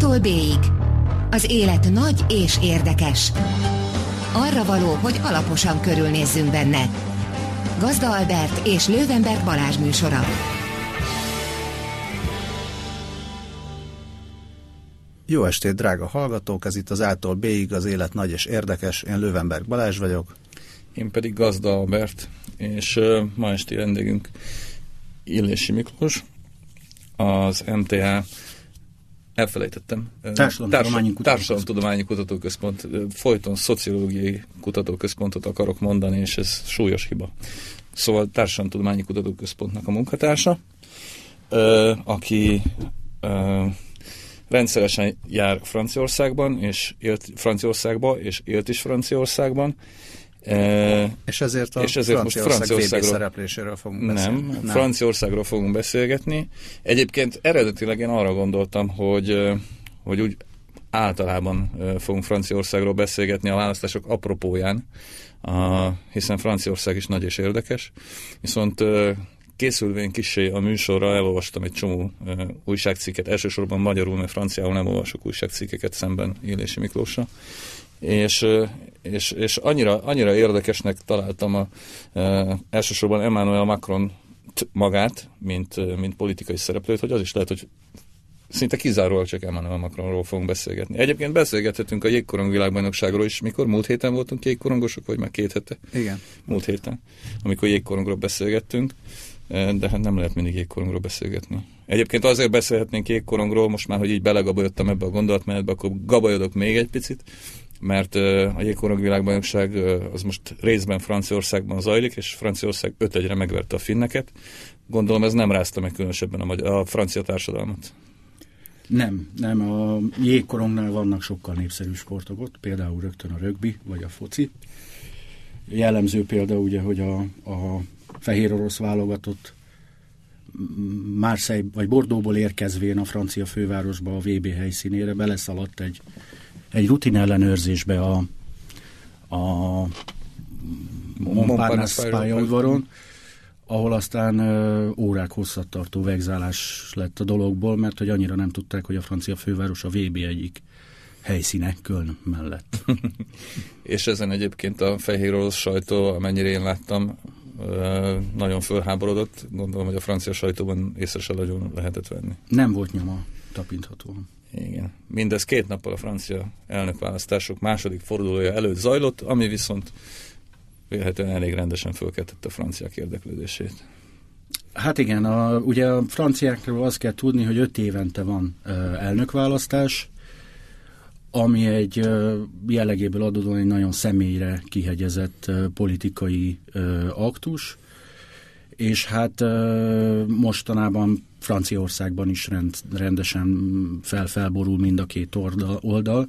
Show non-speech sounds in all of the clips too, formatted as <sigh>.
A-tól B-ig. Az élet nagy és érdekes. Arra való, hogy alaposan körülnézzünk benne. Gazda Albert és Lővenberg Balázs műsora. Jó estét, drága hallgatók! Ez itt az A-tól B-ig az élet nagy és érdekes. Én Lővenberg Balázs vagyok. Én pedig Gazda Albert, és uh, ma esti vendégünk Illési Miklós, az MTA elfelejtettem. Társadalomtudományi Társadalomtudományi Kutatóközpont. Folyton szociológiai kutatóközpontot akarok mondani, és ez súlyos hiba. Szóval Társadalomtudományi Kutatóközpontnak a munkatársa, aki rendszeresen jár Franciaországban, és élt Franciaországba, és élt is Franciaországban, E, és ezért a és ezért most Franciaországról szerepléséről fogunk beszélni. Nem, nem, Franciaországról fogunk beszélgetni. Egyébként eredetileg én arra gondoltam, hogy, hogy úgy általában fogunk Franciaországról beszélgetni a választások apropóján, a, hiszen Franciaország is nagy és érdekes. Viszont készülvén kisé a műsorra elolvastam egy csomó újságcikket, elsősorban magyarul, mert franciául nem olvasok újságcikkeket szemben Élési Miklósra és, és, és annyira, annyira érdekesnek találtam a, e, elsősorban Emmanuel Macron magát, mint, mint politikai szereplőt, hogy az is lehet, hogy szinte kizárólag csak Emmanuel Macronról fogunk beszélgetni. Egyébként beszélgethetünk a jégkorong világbajnokságról is. Mikor? Múlt héten voltunk jégkorongosok, vagy már két hete? Igen. Múlt héten, amikor jégkorongról beszélgettünk, de hát nem lehet mindig jégkorongról beszélgetni. Egyébként azért beszélhetnénk jégkorongról, most már, hogy így belegabajodtam ebbe a gondolatmenetbe, akkor gabajodok még egy picit mert a jégkorong világbajnokság az most részben Franciaországban zajlik, és Franciaország 5 egyre megverte a finneket. Gondolom ez nem rázta meg különösebben a, magyar, a francia társadalmat. Nem, nem. A jégkorongnál vannak sokkal népszerű sportok ott, például rögtön a rögbi, vagy a foci. Jellemző példa ugye, hogy a, a fehér orosz válogatott Marseille vagy Bordóból érkezvén a francia fővárosba a VB helyszínére beleszaladt egy egy rutin ellenőrzésbe a, a Montparnasse pályaudvaron, ahol aztán ö, órák hosszat tartó vegzálás lett a dologból, mert hogy annyira nem tudták, hogy a francia főváros a VB egyik helyszíne Köln mellett. <laughs> És ezen egyébként a fehér orosz sajtó, amennyire én láttam, nagyon fölháborodott. Gondolom, hogy a francia sajtóban észre se nagyon lehetett venni. Nem volt nyoma tapinthatóan. Igen. Mindez két nappal a francia elnökválasztások második fordulója előtt zajlott, ami viszont vélhetően elég rendesen fölkeltette a franciák érdeklődését. Hát igen, a, ugye a franciákról azt kell tudni, hogy öt évente van ö, elnökválasztás, ami egy ö, jellegéből adódóan egy nagyon személyre kihegyezett ö, politikai ö, aktus, és hát ö, mostanában Franciaországban is rend, rendesen felfelborul mind a két oldal. oldal.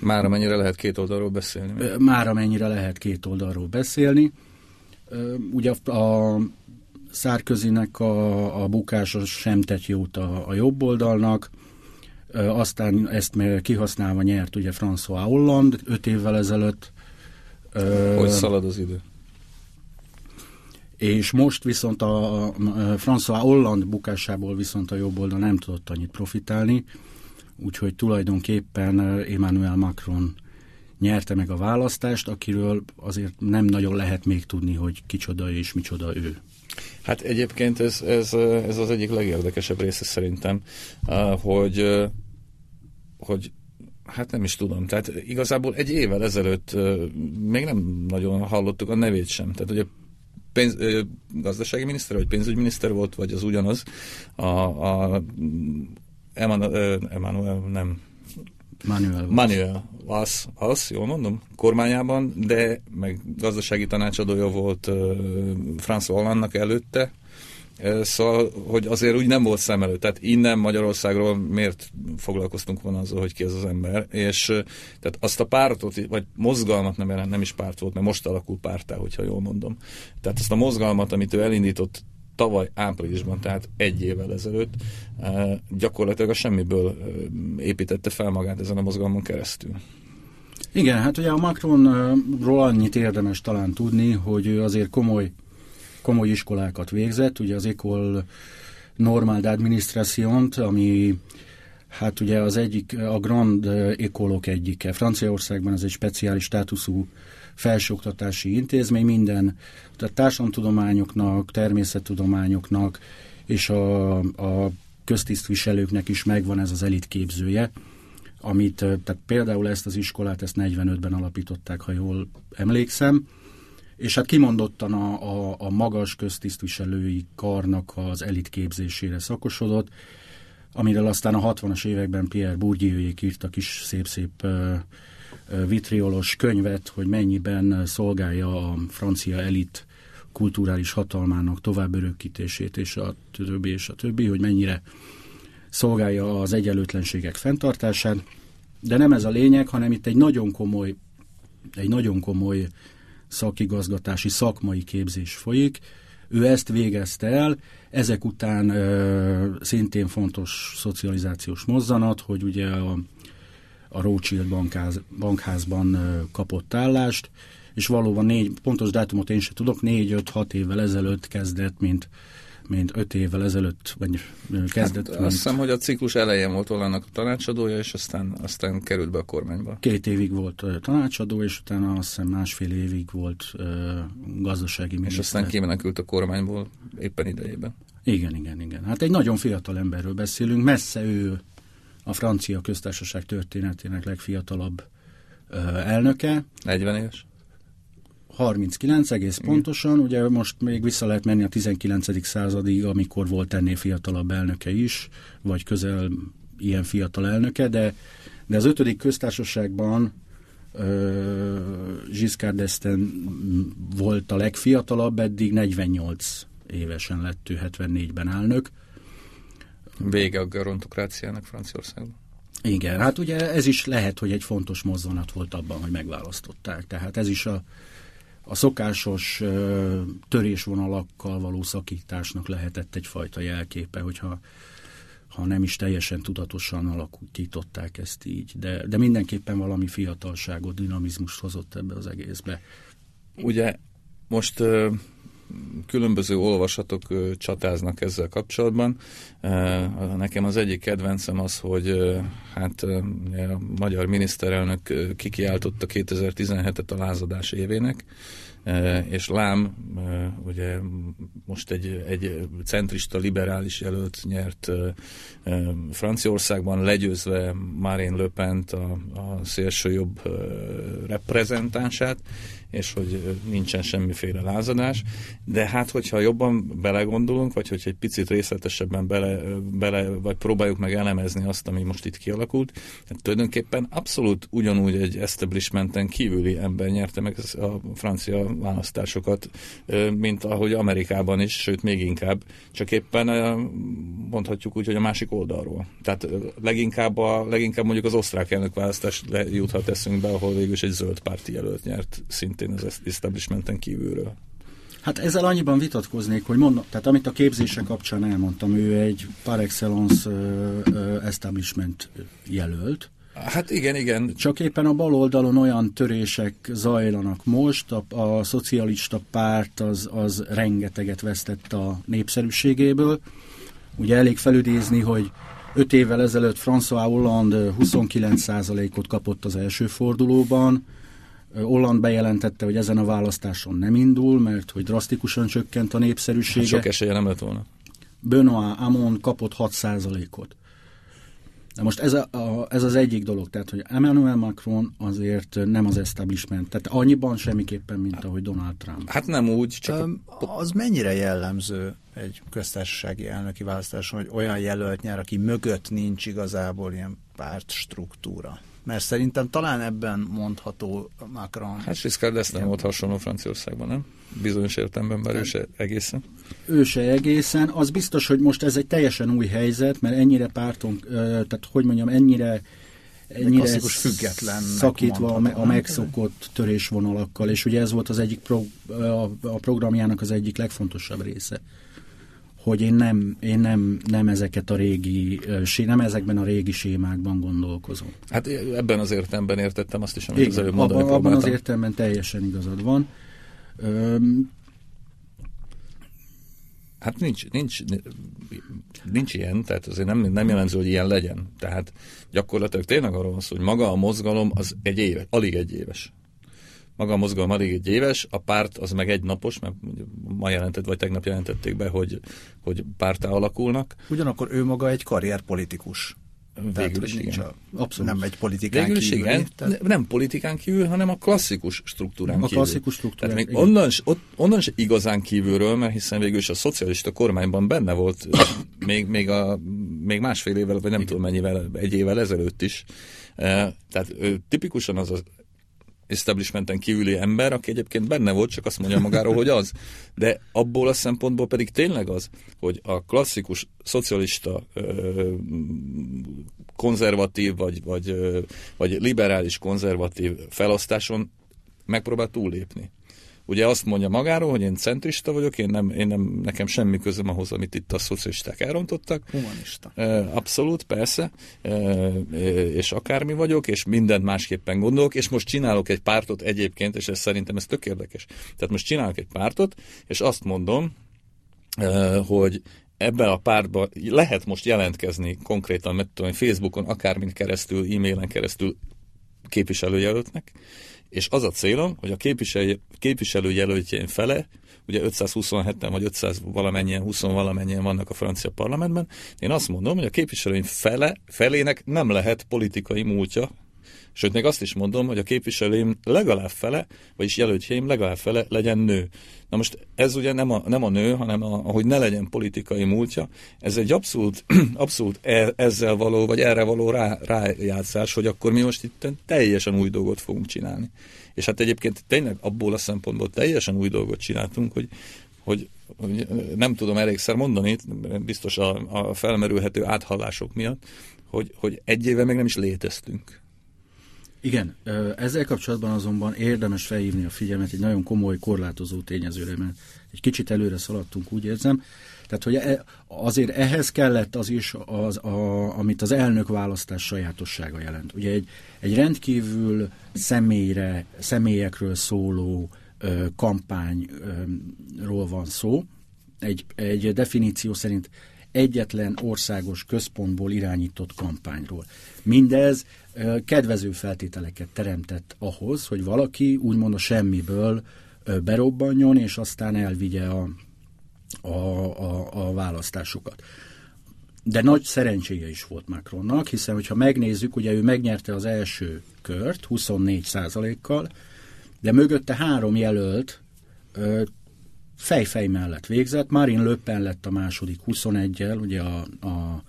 Már amennyire lehet két oldalról beszélni? Már amennyire lehet két oldalról beszélni. Ugye a Szárközinek a, a bukása sem tett jót a, a jobb oldalnak, aztán ezt kihasználva nyert ugye François Hollande öt évvel ezelőtt. Hogy szalad az idő? És most viszont a François Hollande bukásából viszont a jobb oldal nem tudott annyit profitálni, úgyhogy tulajdonképpen Emmanuel Macron nyerte meg a választást, akiről azért nem nagyon lehet még tudni, hogy kicsoda és micsoda ő. Hát egyébként ez, ez, ez az egyik legérdekesebb része szerintem, hogy, hogy hát nem is tudom, tehát igazából egy évvel ezelőtt még nem nagyon hallottuk a nevét sem. Tehát ugye pénz, gazdasági miniszter, vagy pénzügyminiszter volt, vagy az ugyanaz. A, a Emmanuel, Emmanuel nem, Manuel. Manuel az, az, jól mondom, kormányában, de meg gazdasági tanácsadója volt uh, François Hollande-nak előtte, Szóval, hogy azért úgy nem volt szem előtt. Tehát innen Magyarországról miért foglalkoztunk volna azzal, hogy ki az az ember. És tehát azt a pártot, vagy mozgalmat nem, nem is párt volt, mert most alakul pártá, hogyha jól mondom. Tehát azt a mozgalmat, amit ő elindított tavaly áprilisban, tehát egy évvel ezelőtt, gyakorlatilag a semmiből építette fel magát ezen a mozgalmon keresztül. Igen, hát ugye a Macronról annyit érdemes talán tudni, hogy ő azért komoly komoly iskolákat végzett, ugye az École Normale d'Administration, ami Hát ugye az egyik, a Grand Ecolog egyike. Franciaországban ez egy speciális státuszú felsőoktatási intézmény, minden, tehát társadalomtudományoknak, természettudományoknak és a, a köztisztviselőknek is megvan ez az elitképzője, amit, tehát például ezt az iskolát, ezt 45-ben alapították, ha jól emlékszem, és hát kimondottan a, a, a magas köztisztviselői karnak az elitképzésére szakosodott, amiről aztán a 60-as években Pierre Bourdieuék írtak is szép-szép vitriolos könyvet, hogy mennyiben szolgálja a francia elit kulturális hatalmának tovább örökítését, és a többi, és a többi, hogy mennyire szolgálja az egyenlőtlenségek fenntartását. De nem ez a lényeg, hanem itt egy nagyon komoly, egy nagyon komoly szakigazgatási, szakmai képzés folyik. Ő ezt végezte el, ezek után ö, szintén fontos szocializációs mozzanat, hogy ugye a, a Rothschild bankház, bankházban ö, kapott állást, és valóban négy, pontos dátumot én sem tudok, négy-öt-hat évvel ezelőtt kezdett, mint mint öt évvel ezelőtt, vagy kezdett. Hát, azt hiszem, hogy a ciklus elején volt Hollandnak a tanácsadója, és aztán, aztán került be a kormányba. Két évig volt tanácsadó, és utána azt hiszem másfél évig volt uh, gazdasági miniszter. És aztán kimenekült a kormányból éppen idejében. Igen, igen, igen. Hát egy nagyon fiatal emberről beszélünk, messze ő a francia köztársaság történetének legfiatalabb elnöke. 40 éves? 39 egész Igen. pontosan, ugye most még vissza lehet menni a 19. századig, amikor volt ennél fiatalabb elnöke is, vagy közel ilyen fiatal elnöke, de, de az ötödik köztársaságban uh, Giscard d'Estaing volt a legfiatalabb, eddig 48 évesen lett ő 74-ben elnök. Vége a gerontokráciának Franciaországban. Igen, hát ugye ez is lehet, hogy egy fontos mozzanat volt abban, hogy megválasztották. Tehát ez is a a szokásos ö, törésvonalakkal való szakításnak lehetett egyfajta jelképe, hogyha ha nem is teljesen tudatosan alakították ezt így, de, de mindenképpen valami fiatalságot, dinamizmust hozott ebbe az egészbe. Ugye most ö, különböző olvasatok csatáznak ezzel kapcsolatban. Nekem az egyik kedvencem az, hogy hát a magyar miniszterelnök kikiáltotta 2017-et a lázadás évének, és Lám ugye most egy, egy centrista liberális jelölt nyert Franciaországban, legyőzve Marine Le pen a, a szélső jobb reprezentánsát, és hogy nincsen semmiféle lázadás, de hát hogyha jobban belegondolunk, vagy hogyha egy picit részletesebben bele, bele vagy próbáljuk meg elemezni azt, ami most itt kialakult, hát tulajdonképpen abszolút ugyanúgy egy establishmenten kívüli ember nyerte meg a francia választásokat, mint ahogy Amerikában is, sőt még inkább, csak éppen mondhatjuk úgy, hogy a másik oldalról. Tehát leginkább, a, leginkább mondjuk az osztrák elnökválasztás juthat eszünkbe, ahol végül is egy zöld párti jelölt nyert szintén az establishmenten kívülről. Hát ezzel annyiban vitatkoznék, hogy mondom, tehát amit a képzése kapcsán elmondtam, ő egy par excellence establishment jelölt, Hát igen, igen. Csak éppen a bal oldalon olyan törések zajlanak most, a, a szocialista párt az, az rengeteget vesztett a népszerűségéből. Ugye elég felüdézni, hogy öt évvel ezelőtt François Hollande 29%-ot kapott az első fordulóban, Holland bejelentette, hogy ezen a választáson nem indul, mert hogy drasztikusan csökkent a népszerűsége. Hát sok esélye nem lett volna. Benoit Amon kapott 6%-ot. De most ez, a, a, ez az egyik dolog, tehát hogy Emmanuel Macron azért nem az establishment, tehát annyiban semmiképpen, mint ahogy Donald Trump. Hát nem úgy, csak... Um, az mennyire jellemző egy köztársasági elnöki választáson, hogy olyan jelölt nyer, aki mögött nincs igazából ilyen pártstruktúra? Mert szerintem talán ebben mondható Macron. Hát Giscard ezt nem volt hasonló Franciaországban, nem? Bizonyos értelemben, bár ő se egészen. Ő se egészen. Az biztos, hogy most ez egy teljesen új helyzet, mert ennyire párton, tehát hogy mondjam, ennyire ennyire független szakítva a, a megszokott törésvonalakkal, és ugye ez volt az egyik pro, a, a programjának az egyik legfontosabb része hogy én nem, én nem, nem ezeket a régi, nem ezekben a régi sémákban gondolkozom. Hát ebben az értelemben értettem azt is, amit Igen, az előbb mondani abban, abban az értelemben teljesen igazad van. Öm, Hát nincs, nincs, nincs ilyen, tehát azért nem, nem jelenző, hogy ilyen legyen. Tehát gyakorlatilag tényleg arról van szó, hogy maga a mozgalom az egy éve, alig egy éves. Maga a mozgalom alig egy éves, a párt az meg egy napos, mert ma jelentett, vagy tegnap jelentették be, hogy, hogy pártá alakulnak. Ugyanakkor ő maga egy karrierpolitikus. Végül is igen. A, Abszolút. Nem egy politikán Végül is kívül. igen. Tehát... Nem politikán kívül, hanem a klasszikus struktúrán A kívül. klasszikus struktúrán, Tehát még igen. onnan, s- ott, onnan se igazán kívülről, mert hiszen végül is a szocialista kormányban benne volt <coughs> még, még, a, még másfél évvel, vagy nem tudom mennyivel, egy évvel ezelőtt is. Eh, Tehát ő tipikusan az az establishmenten kívüli ember, aki egyébként benne volt, csak azt mondja magáról, hogy az. De abból a szempontból pedig tényleg az, hogy a klasszikus szocialista konzervatív, vagy, vagy, vagy liberális konzervatív felosztáson megpróbál túllépni. Ugye azt mondja magáról, hogy én centrista vagyok, én nem, én nem, nekem semmi közöm ahhoz, amit itt a szocialisták elrontottak. Humanista. Abszolút, persze, és akármi vagyok, és mindent másképpen gondolok, és most csinálok egy pártot egyébként, és ez szerintem ez tök érdekes. Tehát most csinálok egy pártot, és azt mondom, hogy ebben a pártban lehet most jelentkezni konkrétan, mert tudom, Facebookon, akármint keresztül, e-mailen keresztül képviselőjelöltnek, és az a célom, hogy a képviselő, képviselőjelöltjeim fele, ugye 527-en vagy 500 valamennyien, 20 valamennyien vannak a francia parlamentben, én azt mondom, hogy a képviselőim fele, felének nem lehet politikai múltja, Sőt, még azt is mondom, hogy a képviselőim legalább fele, vagyis jelöltjeim legalább fele legyen nő. Na most ez ugye nem a, nem a nő, hanem a, hogy ne legyen politikai múltja. Ez egy abszolút, <clears throat> abszolút e, ezzel való, vagy erre való rá, rájátszás, hogy akkor mi most itt teljesen új dolgot fogunk csinálni. És hát egyébként tényleg abból a szempontból teljesen új dolgot csináltunk, hogy hogy nem tudom elégszer mondani, biztos a, a felmerülhető áthallások miatt, hogy, hogy egy éve még nem is léteztünk. Igen, ezzel kapcsolatban azonban érdemes felhívni a figyelmet egy nagyon komoly korlátozó tényezőre, mert egy kicsit előre szaladtunk, úgy érzem. Tehát, hogy e- azért ehhez kellett az is, az, a, amit az elnök választás sajátossága jelent. Ugye egy, egy rendkívül személyre, személyekről szóló ö, kampányról van szó. Egy, egy definíció szerint egyetlen országos központból irányított kampányról. Mindez kedvező feltételeket teremtett ahhoz, hogy valaki úgymond a semmiből berobbanjon, és aztán elvigye a, a, a, a választásokat. De nagy szerencséje is volt Macronnak, hiszen hogyha megnézzük, ugye ő megnyerte az első kört 24 százalékkal, de mögötte három jelölt fej-fej mellett végzett. Marine Le Pen lett a második 21-jel, ugye a, a,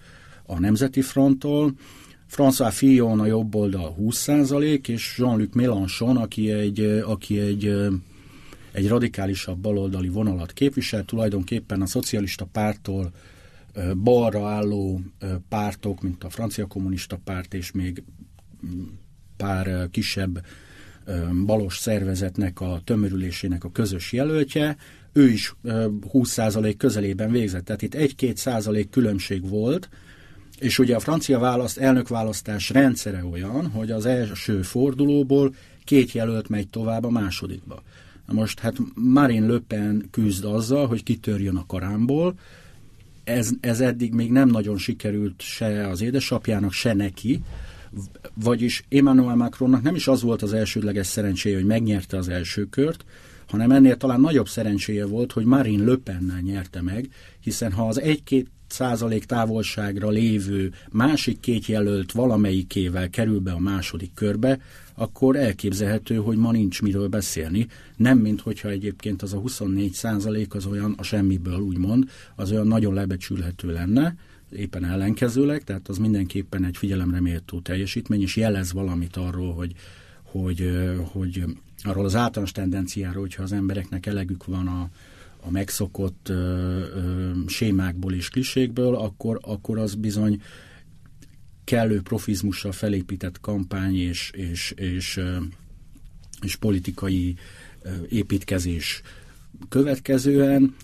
a Nemzeti Fronttól, François Fillon a jobb oldal 20%, és Jean-Luc Mélenchon, aki egy, aki egy, egy radikálisabb baloldali vonalat képvisel, tulajdonképpen a szocialista pártól balra álló pártok, mint a francia kommunista párt, és még pár kisebb balos szervezetnek a tömörülésének a közös jelöltje, ő is 20% közelében végzett. Tehát itt 1-2 százalék különbség volt, és ugye a francia választ, elnökválasztás rendszere olyan, hogy az első fordulóból két jelölt megy tovább a másodikba. Most hát Marine Le Pen küzd azzal, hogy kitörjön a karámból, ez, ez eddig még nem nagyon sikerült se az édesapjának, se neki, vagyis Emmanuel Macronnak nem is az volt az elsődleges szerencséje, hogy megnyerte az első kört, hanem ennél talán nagyobb szerencséje volt, hogy Marine Le Pennel nyerte meg, hiszen ha az egy-két százalék távolságra lévő másik két jelölt valamelyikével kerül be a második körbe, akkor elképzelhető, hogy ma nincs miről beszélni. Nem, mint hogyha egyébként az a 24 százalék az olyan a semmiből úgymond, az olyan nagyon lebecsülhető lenne, éppen ellenkezőleg, tehát az mindenképpen egy figyelemre méltó teljesítmény, és jelez valamit arról, hogy, hogy, hogy arról az általános tendenciáról, hogyha az embereknek elegük van a, a megszokott ö, ö, sémákból és klisékből, akkor, akkor az bizony kellő profizmussal felépített kampány és, és, és, ö, és politikai ö, építkezés következően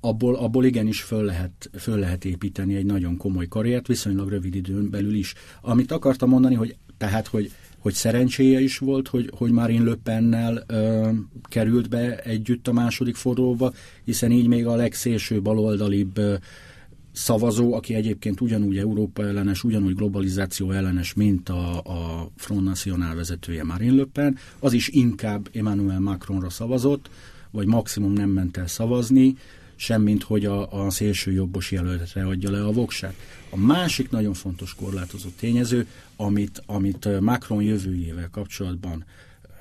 abból, abból igenis föl lehet, föl lehet építeni egy nagyon komoly karriert, viszonylag rövid időn belül is. Amit akartam mondani, hogy Tehát, hogy, hogy szerencséje is volt, hogy, hogy Marine Le Pennel ö, került be együtt a második fordulóba, hiszen így még a legszélső baloldalibb ö, szavazó, aki egyébként ugyanúgy Európa ellenes, ugyanúgy globalizáció ellenes, mint a, a Front National vezetője Marine Le Pen, az is inkább Emmanuel Macronra szavazott, vagy maximum nem ment el szavazni, semmint hogy a, a szélső jobbos jelöltre adja le a voksát. A másik nagyon fontos korlátozó tényező, amit, amit Macron jövőjével kapcsolatban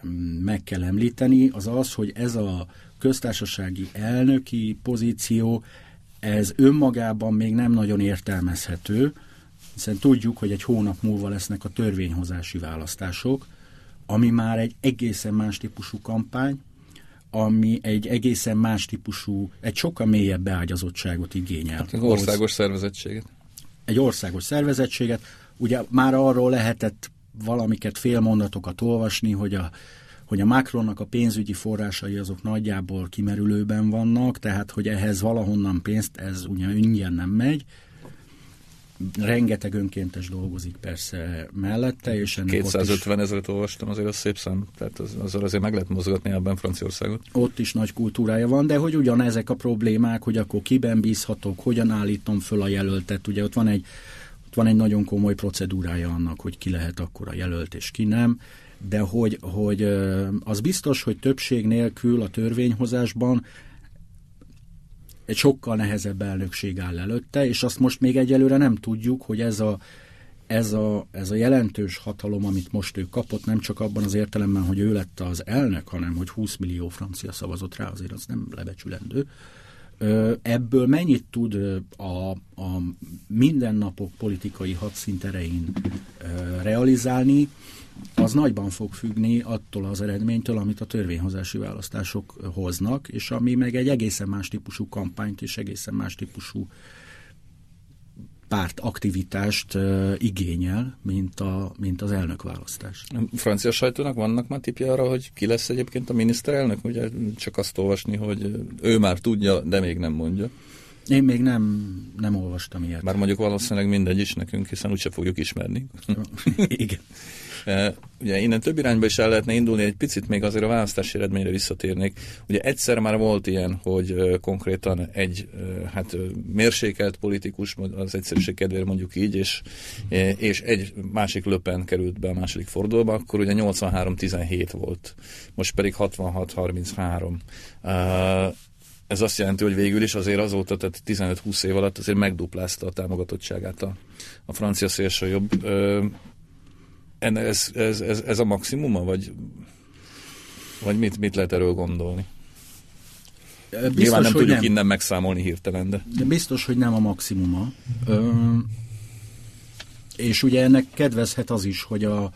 mm, meg kell említeni, az az, hogy ez a köztársasági elnöki pozíció, ez önmagában még nem nagyon értelmezhető, hiszen tudjuk, hogy egy hónap múlva lesznek a törvényhozási választások, ami már egy egészen más típusú kampány, ami egy egészen más típusú, egy sokkal mélyebb beágyazottságot igényel. Hát egy országos szervezettséget. Egy országos szervezettséget. Ugye már arról lehetett valamiket félmondatokat olvasni, hogy a, hogy a Macronnak a pénzügyi forrásai azok nagyjából kimerülőben vannak, tehát hogy ehhez valahonnan pénzt, ez ugye ingyen nem megy, rengeteg önkéntes dolgozik persze mellette, és ennek 250 ezeret olvastam, azért az szép szám, tehát az, azzal azért meg lehet mozgatni ebben Franciaországot. Ott is nagy kultúrája van, de hogy ugyanezek a problémák, hogy akkor kiben bízhatok, hogyan állítom föl a jelöltet, ugye ott van egy, ott van egy nagyon komoly procedúrája annak, hogy ki lehet akkor a jelölt és ki nem, de hogy, hogy az biztos, hogy többség nélkül a törvényhozásban egy sokkal nehezebb elnökség áll előtte, és azt most még egyelőre nem tudjuk, hogy ez a, ez a, ez a jelentős hatalom, amit most ő kapott, nem csak abban az értelemben, hogy ő lett az elnök, hanem hogy 20 millió francia szavazott rá, azért az nem lebecsülendő. Ebből mennyit tud a, a mindennapok politikai hadszinterein realizálni, az nagyban fog függni attól az eredménytől, amit a törvényhozási választások hoznak, és ami meg egy egészen más típusú kampányt és egészen más típusú párt aktivitást uh, igényel, mint, a, mint az elnökválasztás. A francia sajtónak vannak már tipje arra, hogy ki lesz egyébként a miniszterelnök? Ugye csak azt olvasni, hogy ő már tudja, de még nem mondja. Én még nem, nem olvastam ilyet. Már mondjuk valószínűleg mindegy is nekünk, hiszen úgyse fogjuk ismerni. <laughs> Igen. Ugye innen több irányba is el lehetne indulni, egy picit még azért a választási eredményre visszatérnék. Ugye egyszer már volt ilyen, hogy konkrétan egy hát mérsékelt politikus, az egyszerűség kedvéért mondjuk így, és, és egy másik löpen került be a második fordulóba, akkor ugye 83-17 volt, most pedig 66-33 ez azt jelenti, hogy végül is azért azóta, tehát 15-20 év alatt azért megduplázta a támogatottságát a, a francia szélső jobb ez, ez, ez, ez a maximuma, vagy, vagy mit, mit lehet erről gondolni? Biztos, Nyilván nem tudjuk nem. innen megszámolni hirtelen, de... de biztos, hogy nem a maximuma. Ö, és ugye ennek kedvezhet az is, hogy a,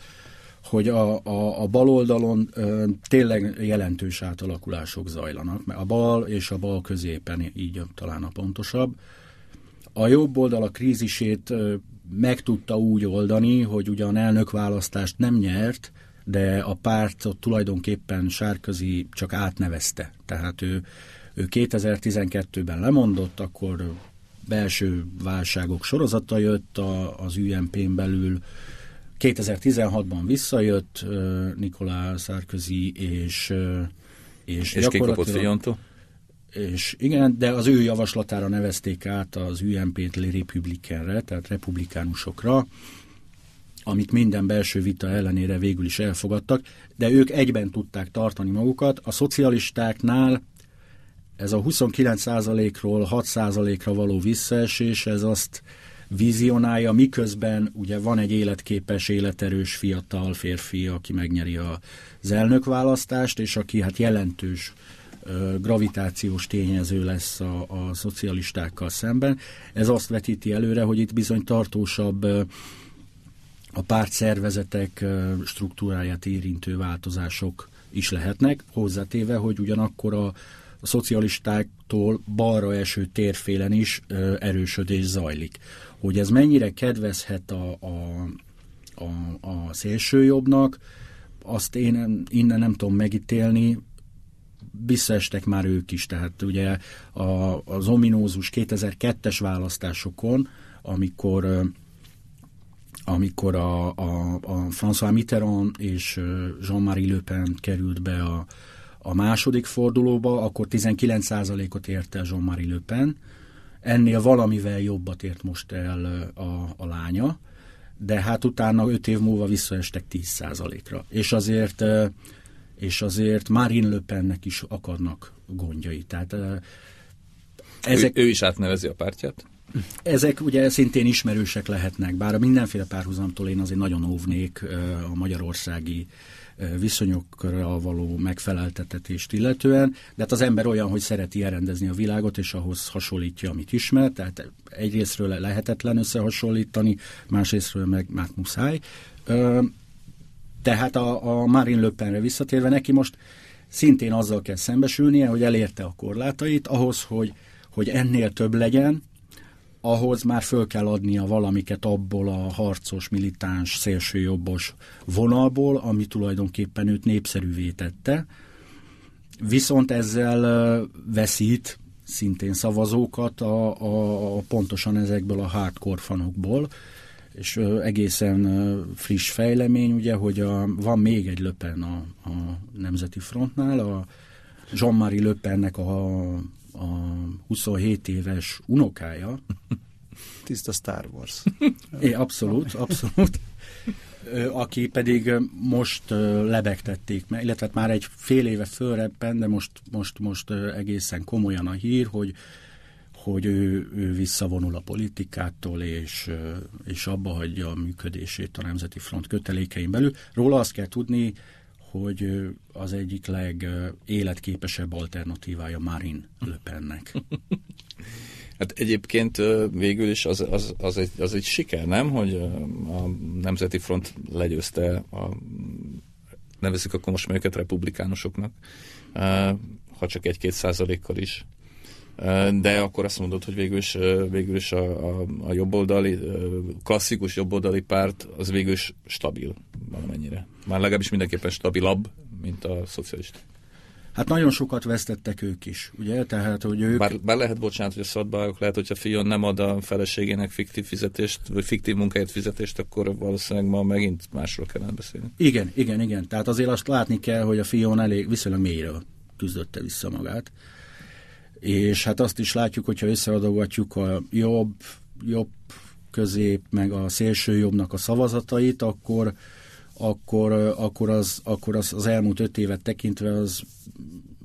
hogy a, a, a bal oldalon ö, tényleg jelentős átalakulások zajlanak, mert a bal és a bal középen így talán a pontosabb. A jobb oldal a krízisét meg tudta úgy oldani, hogy ugyan elnökválasztást nem nyert, de a pártot tulajdonképpen Sárközi csak átnevezte. Tehát ő, ő 2012-ben lemondott, akkor belső válságok sorozata jött a, az UMP-n belül, 2016-ban visszajött Nikolá Sarkozy, és, és, és kikapott Fionto? És igen, de az ő javaslatára nevezték át az UMP-t republikenre, tehát republikánusokra, amit minden belső vita ellenére végül is elfogadtak, de ők egyben tudták tartani magukat. A szocialistáknál ez a 29%-ról 6%-ra való visszaesés, ez azt vizionálja, miközben ugye van egy életképes, életerős fiatal férfi, aki megnyeri az elnökválasztást, és aki hát jelentős gravitációs tényező lesz a, a szocialistákkal szemben. Ez azt vetíti előre, hogy itt bizony tartósabb a párt szervezetek struktúráját érintő változások is lehetnek, hozzátéve, hogy ugyanakkor a, a szocialistáktól balra eső térfélen is erősödés zajlik. Hogy ez mennyire kedvezhet a, a, a, a szélsőjobbnak, azt én innen nem tudom megítélni, visszaestek már ők is, tehát ugye a, az ominózus 2002-es választásokon, amikor amikor a, a, a François Mitterrand és Jean-Marie Le Pen került be a, a második fordulóba, akkor 19%-ot ért el Jean-Marie Le Pen, ennél valamivel jobbat ért most el a, a lánya, de hát utána 5 év múlva visszaestek 10%-ra. És azért, és azért Marine Le Pennek is akadnak gondjai. Tehát ezek... ő, ő is átnevezi a pártját? Ezek ugye szintén ismerősek lehetnek, bár a mindenféle párhuzamtól én azért nagyon óvnék a magyarországi viszonyokra való megfeleltetést illetően, de hát az ember olyan, hogy szereti elrendezni a világot, és ahhoz hasonlítja, amit ismer, tehát egyrésztről lehetetlen összehasonlítani, másrésztről meg már muszáj. Tehát a, a Marine Le Penre visszatérve neki most szintén azzal kell szembesülnie, hogy elérte a korlátait, ahhoz, hogy, hogy ennél több legyen, ahhoz már föl kell adnia valamiket abból a harcos, militáns, szélsőjobbos vonalból, ami tulajdonképpen őt népszerűvé tette. Viszont ezzel veszít szintén szavazókat a, a, a pontosan ezekből a hardcore fanokból, és egészen friss fejlemény, ugye, hogy a, van még egy löpen a, a Nemzeti Frontnál, a Jean-Marie Löpennek a a 27 éves unokája. <laughs> Tiszta Star Wars. É, abszolút, abszolút. Aki pedig most lebegtették illetve már egy fél éve fölrebben, de most, most, most egészen komolyan a hír, hogy hogy ő, ő visszavonul a politikától, és, és abba hagyja a működését a Nemzeti Front kötelékein belül. Róla azt kell tudni, hogy az egyik legéletképesebb alternatívája Marin Le. <laughs> Hát egyébként végül is az, az, az, egy, az egy siker, nem? Hogy a Nemzeti Front legyőzte a nevezik akkor most őket republikánusoknak, ha csak egy-két százalékkal is. De akkor azt mondod, hogy végül is, végül is a, a, a jobboldali, klasszikus jobboldali párt az végül is stabil valamennyire. Már legalábbis mindenképpen stabilabb, mint a szocialista. Hát nagyon sokat vesztettek ők is, ugye? Tehát, hogy ők... Bár, bár lehet, bocsánat, hogy a szadbályok, lehet, hogyha Fion nem ad a feleségének fiktív fizetést, vagy fiktív munkáért fizetést, akkor valószínűleg ma megint másról kellene beszélni. Igen, igen, igen. Tehát azért azt látni kell, hogy a Fion elég viszonylag mélyről küzdötte vissza magát. És hát azt is látjuk, hogyha összeadogatjuk a jobb, jobb közép, meg a szélső jobbnak a szavazatait, akkor akkor, akkor, az, akkor az, az elmúlt öt évet tekintve az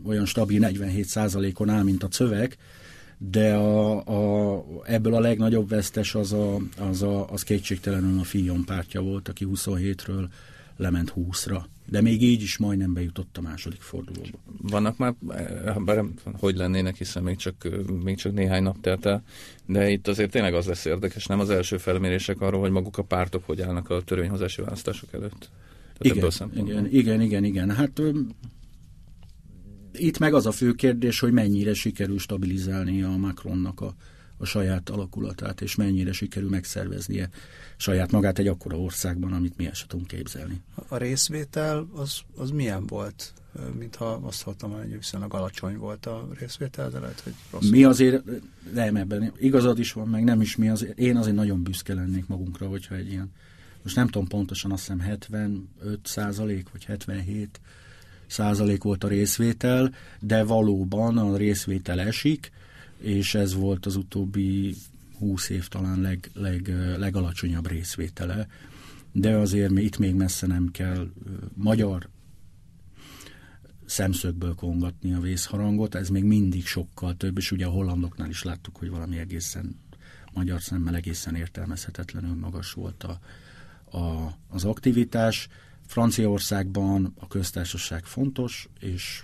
olyan stabil 47 on áll, mint a cövek, de a, a, ebből a legnagyobb vesztes az, a, az, a, az kétségtelenül a Fion pártja volt, aki 27-ről lement 20-ra. De még így is majdnem bejutott a második fordulóba. Vannak már, bár hogy lennének, hiszen még csak, még csak néhány nap telt el, de itt azért tényleg az lesz érdekes, nem az első felmérések arról, hogy maguk a pártok hogy állnak a törvényhozási választások előtt. igen, igen, igen, igen, igen. Hát itt meg az a fő kérdés, hogy mennyire sikerül stabilizálni a Macronnak a, a saját alakulatát, és mennyire sikerül megszerveznie saját magát egy akkora országban, amit mi el sem tudunk képzelni. A részvétel az, az milyen volt? Mintha azt hallottam, hogy viszonylag alacsony volt a részvétel, de lehet, hogy rossz. Mi azért, nem ebben, igazad is van, meg nem is mi, azért, én azért nagyon büszke lennék magunkra, hogyha egy ilyen, most nem tudom pontosan, azt hiszem 75 százalék, vagy 77 százalék volt a részvétel, de valóban a részvétel esik, és ez volt az utóbbi 20 év talán leg, leg, legalacsonyabb részvétele, de azért itt még messze nem kell magyar szemszögből kongatni a vészharangot, ez még mindig sokkal több, és ugye a hollandoknál is láttuk, hogy valami egészen magyar szemmel egészen értelmezhetetlenül magas volt a, a, az aktivitás. Franciaországban a köztársaság fontos, és,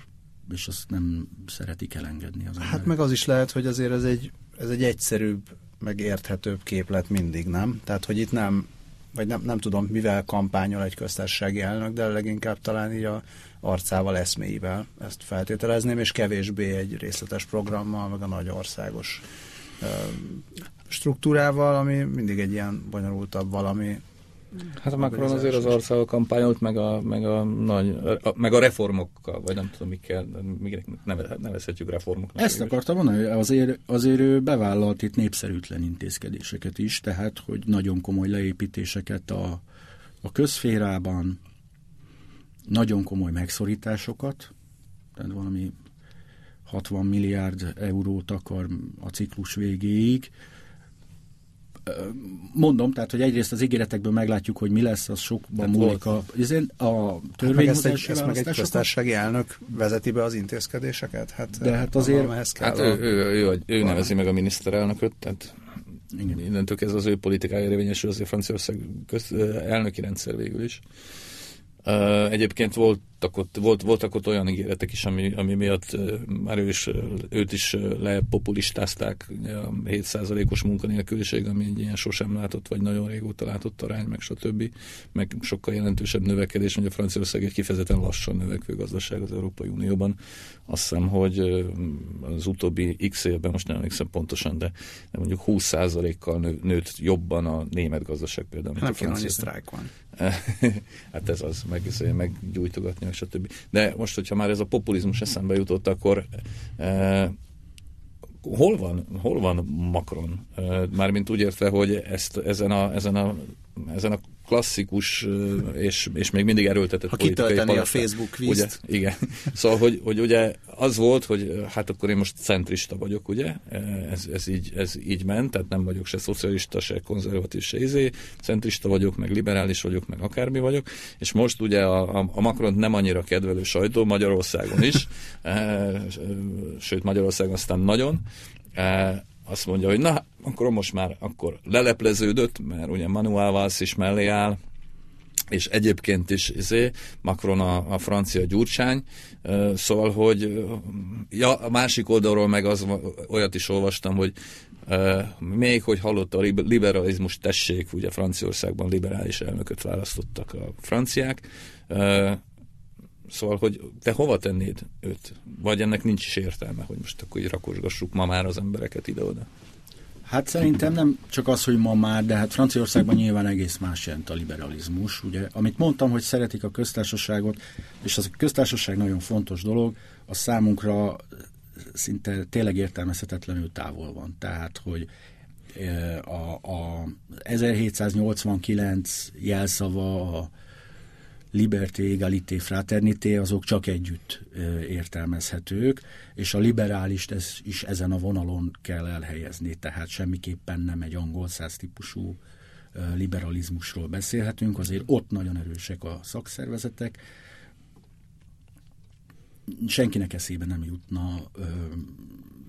és azt nem szeretik elengedni az Hát emberek. meg az is lehet, hogy azért ez egy, ez egy egyszerűbb meg érthetőbb képlet mindig, nem? Tehát, hogy itt nem, vagy nem, nem tudom, mivel kampányol egy köztársasági elnök, de leginkább talán így a arcával, eszméivel ezt feltételezném, és kevésbé egy részletes programmal, meg a nagy országos struktúrával, ami mindig egy ilyen bonyolultabb valami, Hát a Macron azért az arcával kampányolt, meg a, meg a, nagy, a, meg a reformokkal, vagy nem tudom, mikkel, miknek nevezhetjük reformoknak. Ezt akartam mondani, azért, azért ő bevállalt itt népszerűtlen intézkedéseket is, tehát, hogy nagyon komoly leépítéseket a, a közférában, nagyon komoly megszorításokat, tehát valami 60 milliárd eurót akar a ciklus végéig, mondom, tehát, hogy egyrészt az ígéretekből meglátjuk, hogy mi lesz, az sokban múlik a, a törvényhozási hát meg egy, ezt köztársasági elnök vezeti be az intézkedéseket? Hát, De hát azért... Hát ő, ő, ő, ő, ő nevezi meg a miniszterelnököt, tehát igen. Innentől ez az ő politikája érvényesül azért Franciaország köz, elnöki rendszer végül is. Egyébként voltak ott, volt, voltak ott olyan ígéretek is, ami, ami miatt már ő is, őt is lepopulistázták, a 7%-os munkanélküliség, ami egy ilyen sosem látott, vagy nagyon régóta látott arány, meg stb. Meg sokkal jelentősebb növekedés, hogy a Franciaország egy kifejezetten lassan növekvő gazdaság az Európai Unióban. Azt hiszem, hogy az utóbbi x évben, most nem emlékszem pontosan, de, mondjuk 20%-kal nő, nőtt jobban a német gazdaság például. Nem kéne, hogy sztrájk van. <laughs> hát ez az, meg, meggyújtogatni, stb. De most, hogyha már ez a populizmus eszembe jutott, akkor eh, hol van, hol van Macron? Eh, mármint úgy értve, hogy ezt, ezen, a, ezen, a, ezen a klasszikus és, és még mindig erőltetett ha politikai a Facebook kvízt. Ugye, igen. <laughs> Szóval, hogy, hogy ugye az volt, hogy hát akkor én most centrista vagyok, ugye? Ez, ez, így, ez így ment, tehát nem vagyok se szocialista, se konzervatív, se izé. Centrista vagyok, meg liberális vagyok, meg akármi vagyok. És most ugye a, a, a Macron nem annyira kedvelő sajtó Magyarországon is, <laughs> sőt Magyarországon aztán nagyon azt mondja, hogy na, akkor most már akkor lelepleződött, mert ugye Manuel Valls is mellé áll, és egyébként is izé, Macron a, a francia gyurcsány, szóval, hogy ja, a másik oldalról meg az, olyat is olvastam, hogy még hogy hallotta a liberalizmus tessék, ugye Franciaországban liberális elnököt választottak a franciák, Szóval, hogy te hova tennéd őt? Vagy ennek nincs is értelme, hogy most akkor így rakosgassuk ma már az embereket ide-oda? Hát szerintem nem csak az, hogy ma már, de hát Franciaországban nyilván egész más jelent a liberalizmus. Ugye, amit mondtam, hogy szeretik a köztársaságot, és az a köztársaság nagyon fontos dolog, a számunkra szinte tényleg értelmezhetetlenül távol van. Tehát, hogy a, a 1789 jelszava, a liberté, egalité, fraternité, azok csak együtt értelmezhetők, és a liberális ez, is ezen a vonalon kell elhelyezni, tehát semmiképpen nem egy angol száz típusú liberalizmusról beszélhetünk, azért ott nagyon erősek a szakszervezetek, senkinek eszébe nem jutna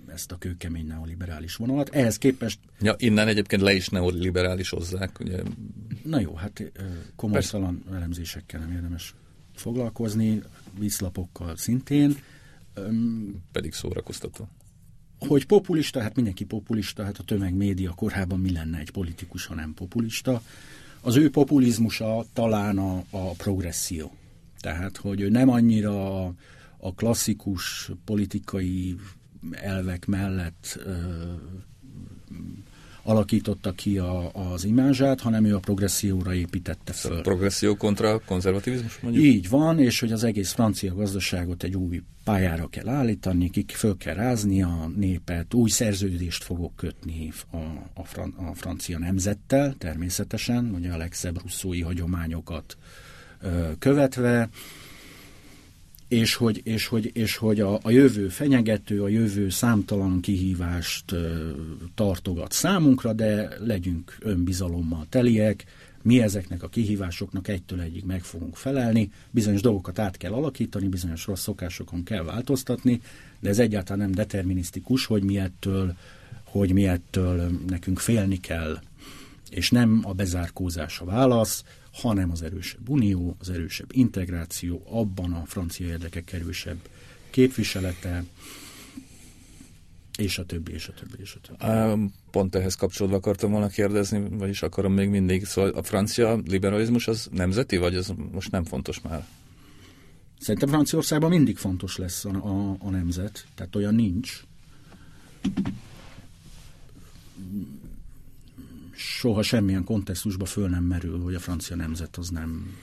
ezt a kőkemény neoliberális vonalat. Ehhez képest... Ja, innen egyébként le is neoliberális hozzák, ugye. Na jó, hát komolytalan elemzésekkel nem érdemes foglalkozni, vízlapokkal szintén. Pedig szórakoztató. Hogy populista, hát mindenki populista, hát a tömegmédia korában mi lenne egy politikus, ha nem populista. Az ő populizmusa talán a, a progresszió. Tehát, hogy ő nem annyira a, a klasszikus politikai elvek mellett ö, alakította ki a, az imázsát, hanem ő a progresszióra építette föl. Szóval progresszió kontra konzervativizmus mondjuk? Így van, és hogy az egész francia gazdaságot egy új pályára kell állítani, kik föl kell rázni a népet, új szerződést fogok kötni a, a, fran, a francia nemzettel, természetesen, ugye a legszebb russzói hagyományokat ö, követve, és hogy, és hogy, és hogy a, a jövő fenyegető, a jövő számtalan kihívást ö, tartogat számunkra, de legyünk önbizalommal teliek, mi ezeknek a kihívásoknak egytől egyig meg fogunk felelni, bizonyos dolgokat át kell alakítani, bizonyos rossz szokásokon kell változtatni, de ez egyáltalán nem determinisztikus, hogy mi ettől, hogy mi ettől nekünk félni kell, és nem a bezárkózás a válasz, hanem az erősebb unió, az erősebb integráció, abban a francia érdekek erősebb képviselete, és a többi, és a többi, és a többi. Pont ehhez kapcsolódva akartam volna kérdezni, vagyis akarom még mindig. Szóval a francia liberalizmus az nemzeti, vagy az most nem fontos már? Szerintem Franciaországban mindig fontos lesz a, a, a nemzet, tehát olyan nincs soha semmilyen kontextusba föl nem merül, hogy a francia nemzet az nem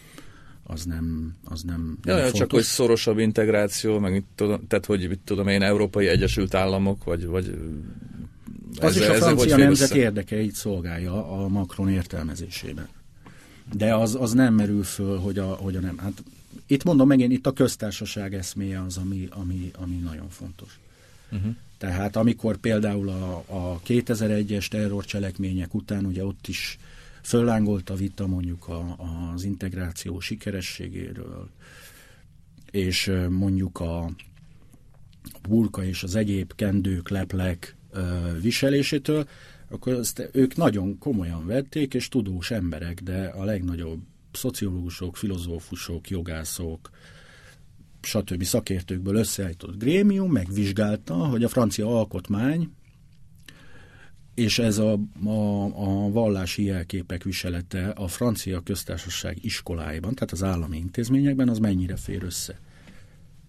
az nem, az nem, ja, nem csak hogy szorosabb integráció, meg mit tudom, tehát hogy mit tudom én, Európai Egyesült Államok, vagy, vagy az is a francia nemzet össze? érdekeit szolgálja a Macron értelmezésében. De az, az nem merül föl, hogy a, hogy a nem. Hát itt mondom megint, itt a köztársaság eszméje az, ami, ami, ami nagyon fontos. Uh-huh. Tehát amikor például a, a 2001-es terrorcselekmények után, ugye ott is föllángolt a vita mondjuk a, az integráció sikerességéről, és mondjuk a burka és az egyéb kendők, leplek viselésétől, akkor ezt ők nagyon komolyan vették, és tudós emberek, de a legnagyobb szociológusok, filozófusok, jogászok, stb. szakértőkből összeállított grémium megvizsgálta, hogy a francia alkotmány és ez a, a, a vallási jelképek viselete a francia köztársaság iskoláiban, tehát az állami intézményekben, az mennyire fér össze.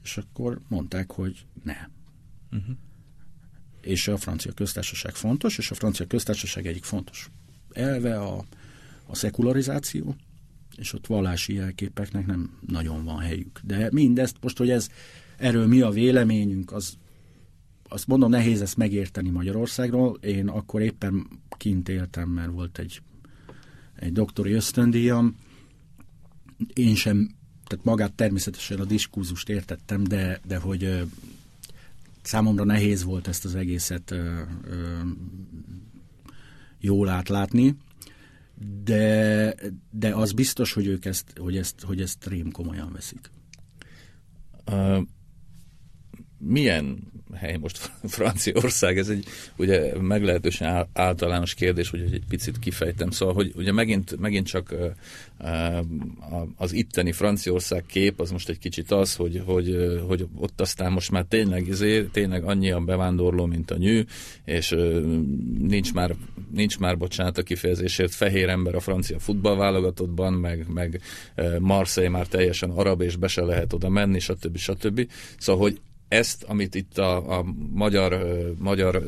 És akkor mondták, hogy nem. Uh-huh. És a francia köztársaság fontos, és a francia köztársaság egyik fontos elve a, a szekularizáció, és ott vallási jelképeknek nem nagyon van helyük. De mindezt most, hogy ez erről mi a véleményünk, az azt mondom, nehéz ezt megérteni Magyarországról. Én akkor éppen kint éltem, mert volt egy, egy doktori ösztöndíjam. Én sem, tehát magát természetesen a diskurzust értettem, de, de hogy ö, számomra nehéz volt ezt az egészet ö, ö, jól átlátni de, de az biztos, hogy ők ezt, hogy ezt, hogy ezt rém komolyan veszik. Uh, milyen hely most <laughs> Franciaország? Ez egy ugye meglehetősen általános kérdés, hogy egy picit kifejtem. Szóval, hogy ugye megint, megint csak az itteni Franciaország kép az most egy kicsit az, hogy, hogy, hogy ott aztán most már tényleg, izé, tényleg a bevándorló, mint a nyű, és nincs már, nincs már, bocsánat a kifejezésért, fehér ember a francia futballválogatottban, meg, meg Marseille már teljesen arab, és be se lehet oda menni, stb. stb. Szóval, hogy ezt, amit itt a, a magyar, magyar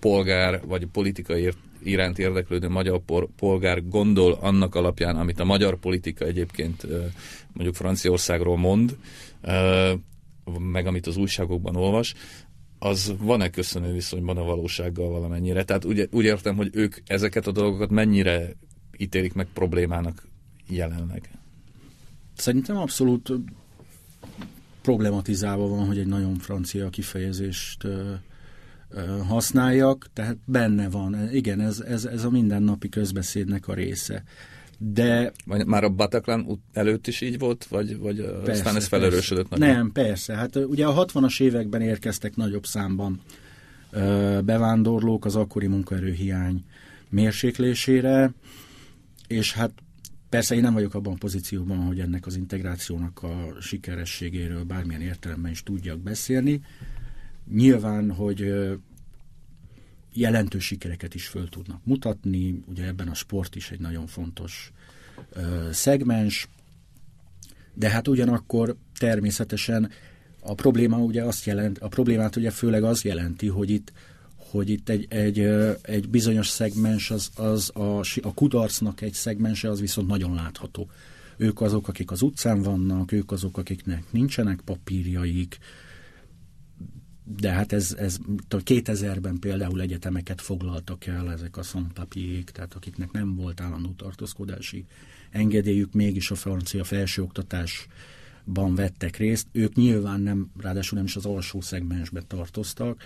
polgár, vagy politikai iránt érdeklődő magyar polgár gondol annak alapján, amit a magyar politika egyébként mondjuk Franciaországról mond, meg amit az újságokban olvas, az van-e köszönő viszonyban a valósággal valamennyire? Tehát úgy, úgy értem, hogy ők ezeket a dolgokat mennyire ítélik meg problémának jelenleg? Szerintem abszolút problematizálva van, hogy egy nagyon francia kifejezést ö, ö, használjak, tehát benne van. Igen, ez, ez, ez a mindennapi közbeszédnek a része. De... Már a Bataclan előtt is így volt, vagy, vagy persze, aztán ez felerősödött? Nagyon? Nem, persze. Hát ugye a 60-as években érkeztek nagyobb számban ö, bevándorlók az akkori munkaerőhiány mérséklésére, és hát Persze én nem vagyok abban a pozícióban, hogy ennek az integrációnak a sikerességéről bármilyen értelemben is tudjak beszélni. Nyilván, hogy jelentős sikereket is föl tudnak mutatni, ugye ebben a sport is egy nagyon fontos szegmens, de hát ugyanakkor természetesen a probléma ugye azt jelent, a problémát ugye főleg az jelenti, hogy itt hogy itt egy, egy, egy bizonyos szegmens, az, az a, a kudarcnak egy szegmense, az viszont nagyon látható. Ők azok, akik az utcán vannak, ők azok, akiknek nincsenek papírjaik, de hát ez, ez 2000-ben például egyetemeket foglaltak el ezek a szantapiék, tehát akiknek nem volt állandó tartózkodási engedélyük, mégis a francia felsőoktatásban vettek részt. Ők nyilván nem, ráadásul nem is az alsó szegmensbe tartoztak,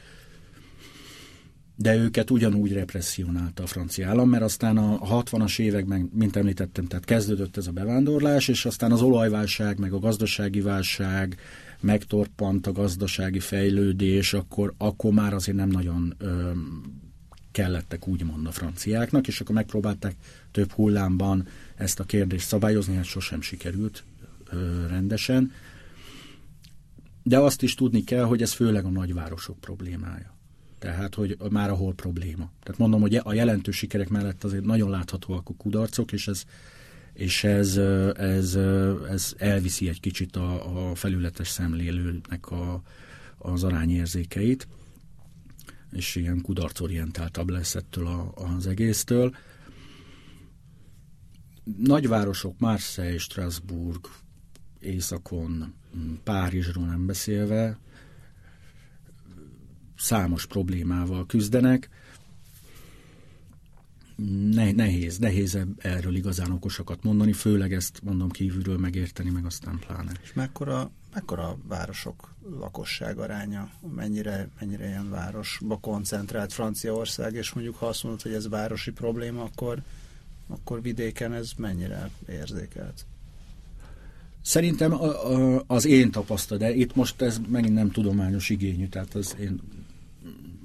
de őket ugyanúgy represszionálta a francia állam, mert aztán a 60-as években, mint említettem, tehát kezdődött ez a bevándorlás, és aztán az olajválság, meg a gazdasági válság, megtorpant a gazdasági fejlődés, akkor, akkor már azért nem nagyon ö, kellettek úgymond a franciáknak, és akkor megpróbálták több hullámban ezt a kérdést szabályozni, hát sosem sikerült ö, rendesen. De azt is tudni kell, hogy ez főleg a nagyvárosok problémája tehát hogy már ahol probléma. Tehát mondom, hogy a jelentős sikerek mellett azért nagyon láthatóak a kudarcok, és ez, és ez, ez, ez elviszi egy kicsit a, a felületes szemlélőnek a, az arányérzékeit, és ilyen kudarcorientáltabb lesz ettől a, az egésztől. nagyvárosok, Marseille, Strasbourg, északon, Párizsról nem beszélve, számos problémával küzdenek. Ne, nehéz, nehéz erről igazán okosakat mondani, főleg ezt mondom kívülről megérteni, meg aztán pláne. És mekkora, mekkora a városok lakosság aránya, mennyire, mennyire ilyen városba koncentrált Franciaország, és mondjuk ha azt mondod, hogy ez városi probléma, akkor, akkor vidéken ez mennyire érzékelt? Szerintem az én tapasztalat, de itt most ez megint nem tudományos igényű, tehát az én,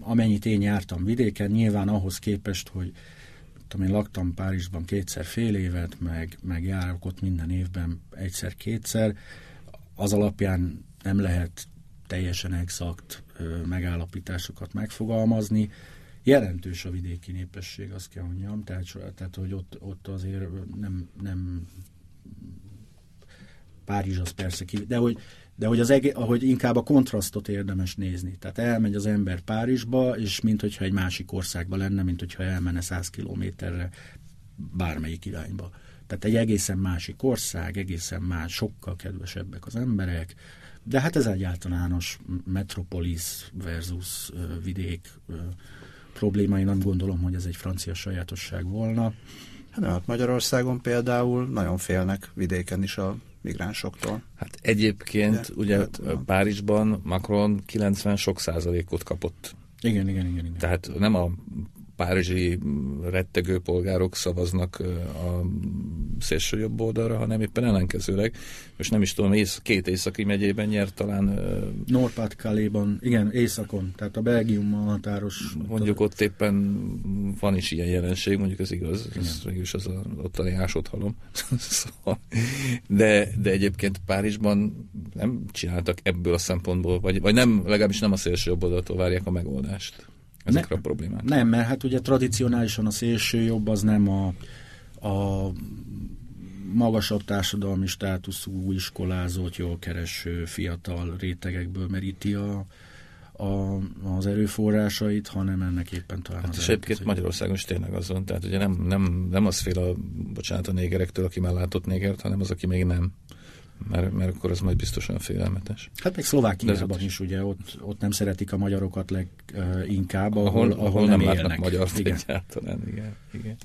amennyit én jártam vidéken, nyilván ahhoz képest, hogy tudom, én laktam Párizsban kétszer fél évet, meg, meg járok ott minden évben egyszer-kétszer, az alapján nem lehet teljesen exakt megállapításokat megfogalmazni. Jelentős a vidéki népesség, azt kell mondjam, tehát, tehát hogy ott, ott azért nem, nem Párizs az persze ki, de hogy, de hogy, az ege, ahogy inkább a kontrasztot érdemes nézni. Tehát elmegy az ember Párizsba, és mint hogyha egy másik országba lenne, mint hogyha elmenne 100 kilométerre bármelyik irányba. Tehát egy egészen másik ország, egészen más, sokkal kedvesebbek az emberek, de hát ez egy általános metropolis versus vidék probléma. Én nem gondolom, hogy ez egy francia sajátosság volna. Hát, hát Magyarországon például nagyon félnek vidéken is a migránsoktól. Hát egyébként De, ugye hát, Párizsban Macron 90 sok százalékot kapott. Igen, igen, igen, igen. Tehát nem a párizsi rettegő polgárok szavaznak a szélső jobb oldalra, hanem éppen ellenkezőleg. Most nem is tudom, ész, két északi megyében nyert talán... Norpát Kaléban, igen, északon, tehát a Belgiummal határos... Mondjuk ott éppen van is ilyen jelenség, mondjuk ez igaz, igen. ez mégis az a, ottani ásodhalom. <laughs> szóval, de, de egyébként Párizsban nem csináltak ebből a szempontból, vagy, vagy nem, legalábbis nem a szélső jobb oldaltól várják a megoldást ezekre ne, a problémákra. Nem, mert hát ugye tradicionálisan a szélső jobb az nem a, a magasabb társadalmi státuszú, iskolázott, jól kereső fiatal rétegekből meríti a, a, az erőforrásait, hanem ennek éppen talán hát az és egyébként Magyarországon is tényleg azon, tehát ugye nem, nem, nem az fél a, bocsánat, a négerektől, aki már látott négert, hanem az, aki még nem mert, mert akkor az majd biztosan félelmetes. Hát még Szlovákiában is ugye, ott, ott nem szeretik a magyarokat leginkább, ahol, ahol, ahol, ahol nem, nem látnak magyart igen. egyáltalán. Igen, igen.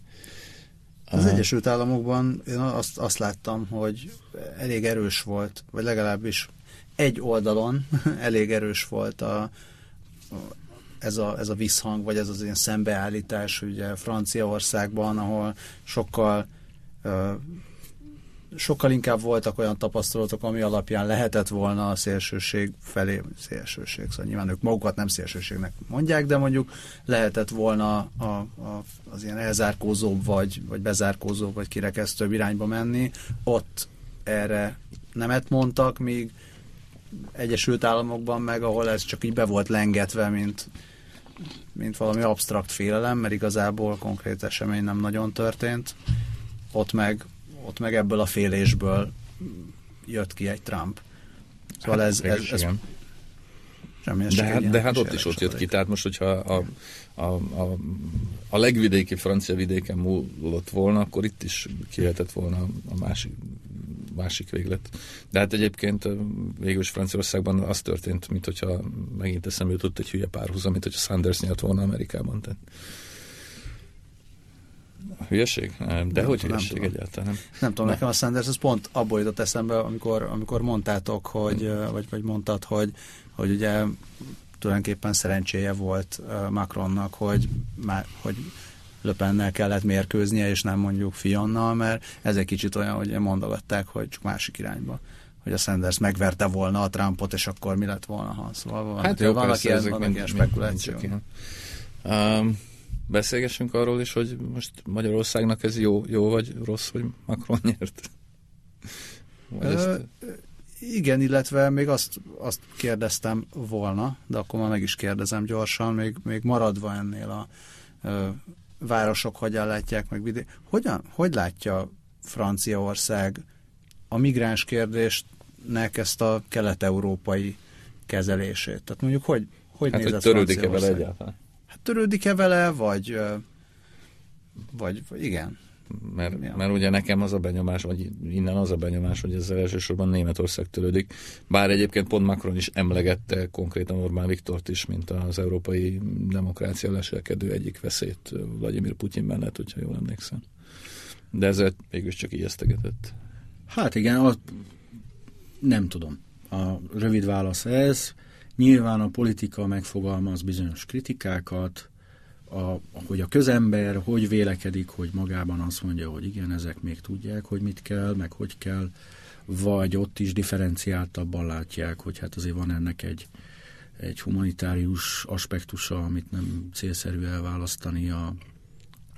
Az Egyesült Államokban én azt, azt láttam, hogy elég erős volt, vagy legalábbis egy oldalon <laughs> elég erős volt a, ez, a, ez a visszhang, vagy ez az ilyen szembeállítás ugye Franciaországban, ahol sokkal sokkal inkább voltak olyan tapasztalatok, ami alapján lehetett volna a szélsőség felé, szélsőség, szóval nyilván ők magukat nem szélsőségnek mondják, de mondjuk lehetett volna a, a, az ilyen elzárkózóbb, vagy, vagy bezárkózóbb, vagy kirekesztőbb irányba menni. Ott erre nemet mondtak, míg Egyesült Államokban meg, ahol ez csak így be volt lengetve, mint, mint valami absztrakt félelem, mert igazából konkrét esemény nem nagyon történt. Ott meg ott meg ebből a félésből jött ki egy Trump. Szóval hát, ez, ez, ez de hát, de hát ott is ott jött ki, tehát most, hogyha a, a, a, a legvidéki francia vidéken múlott volna, akkor itt is kihetett volna a másik, másik véglet. De hát egyébként végül is Franciaországban az történt, mint hogyha megint eszembe jutott egy hülye párhuzam, mint hogyha Sanders nyert volna Amerikában. Tehát Hülyeség? Nem, de nem hogy tudom, hülyeség nem egyáltalán? Nem, nem tudom, nekem a Sanders ez pont abból jutott eszembe, amikor, amikor mondtátok, hogy, hmm. vagy, vagy mondtad, hogy, hogy ugye tulajdonképpen szerencséje volt Macronnak, hogy, már, hogy Löpennel kellett mérkőznie, és nem mondjuk Fionnal, mert ez egy kicsit olyan, hogy mondogatták, hogy csak másik irányba hogy a Sanders megverte volna a Trumpot, és akkor mi lett volna, ha szóval van, hát jó, vannak ilyen, vannak ilyen spekulációk. Um, beszélgessünk arról is, hogy most Magyarországnak ez jó, jó vagy rossz, hogy Macron nyert? Vagy ezt... Igen, illetve még azt, azt kérdeztem volna, de akkor már meg is kérdezem gyorsan, még, még maradva ennél a ö, városok hogyan látják meg vidé... Hogyan, hogy látja Franciaország a migráns kérdésnek ezt a kelet-európai kezelését? Tehát mondjuk, hogy, hogy hát, néz hogy törődik-e vele egyáltalán? Törődik-e vele, vagy, vagy, vagy igen. mert, ja. mert ugye nekem az a benyomás, vagy innen az a benyomás, hogy ezzel elsősorban Németország törődik. Bár egyébként pont Macron is emlegette konkrétan Orbán Viktort is, mint az európai demokrácia leselkedő egyik veszélyt Vladimir Putyin mellett, hogyha jól emlékszem. De ezzel mégis csak ijesztegetett. Hát igen, a, nem tudom. A rövid válasz ez. Nyilván a politika megfogalmaz bizonyos kritikákat, a, hogy a közember hogy vélekedik, hogy magában azt mondja, hogy igen, ezek még tudják, hogy mit kell, meg hogy kell, vagy ott is differenciáltabban látják, hogy hát azért van ennek egy, egy humanitárius aspektusa, amit nem célszerű elválasztani a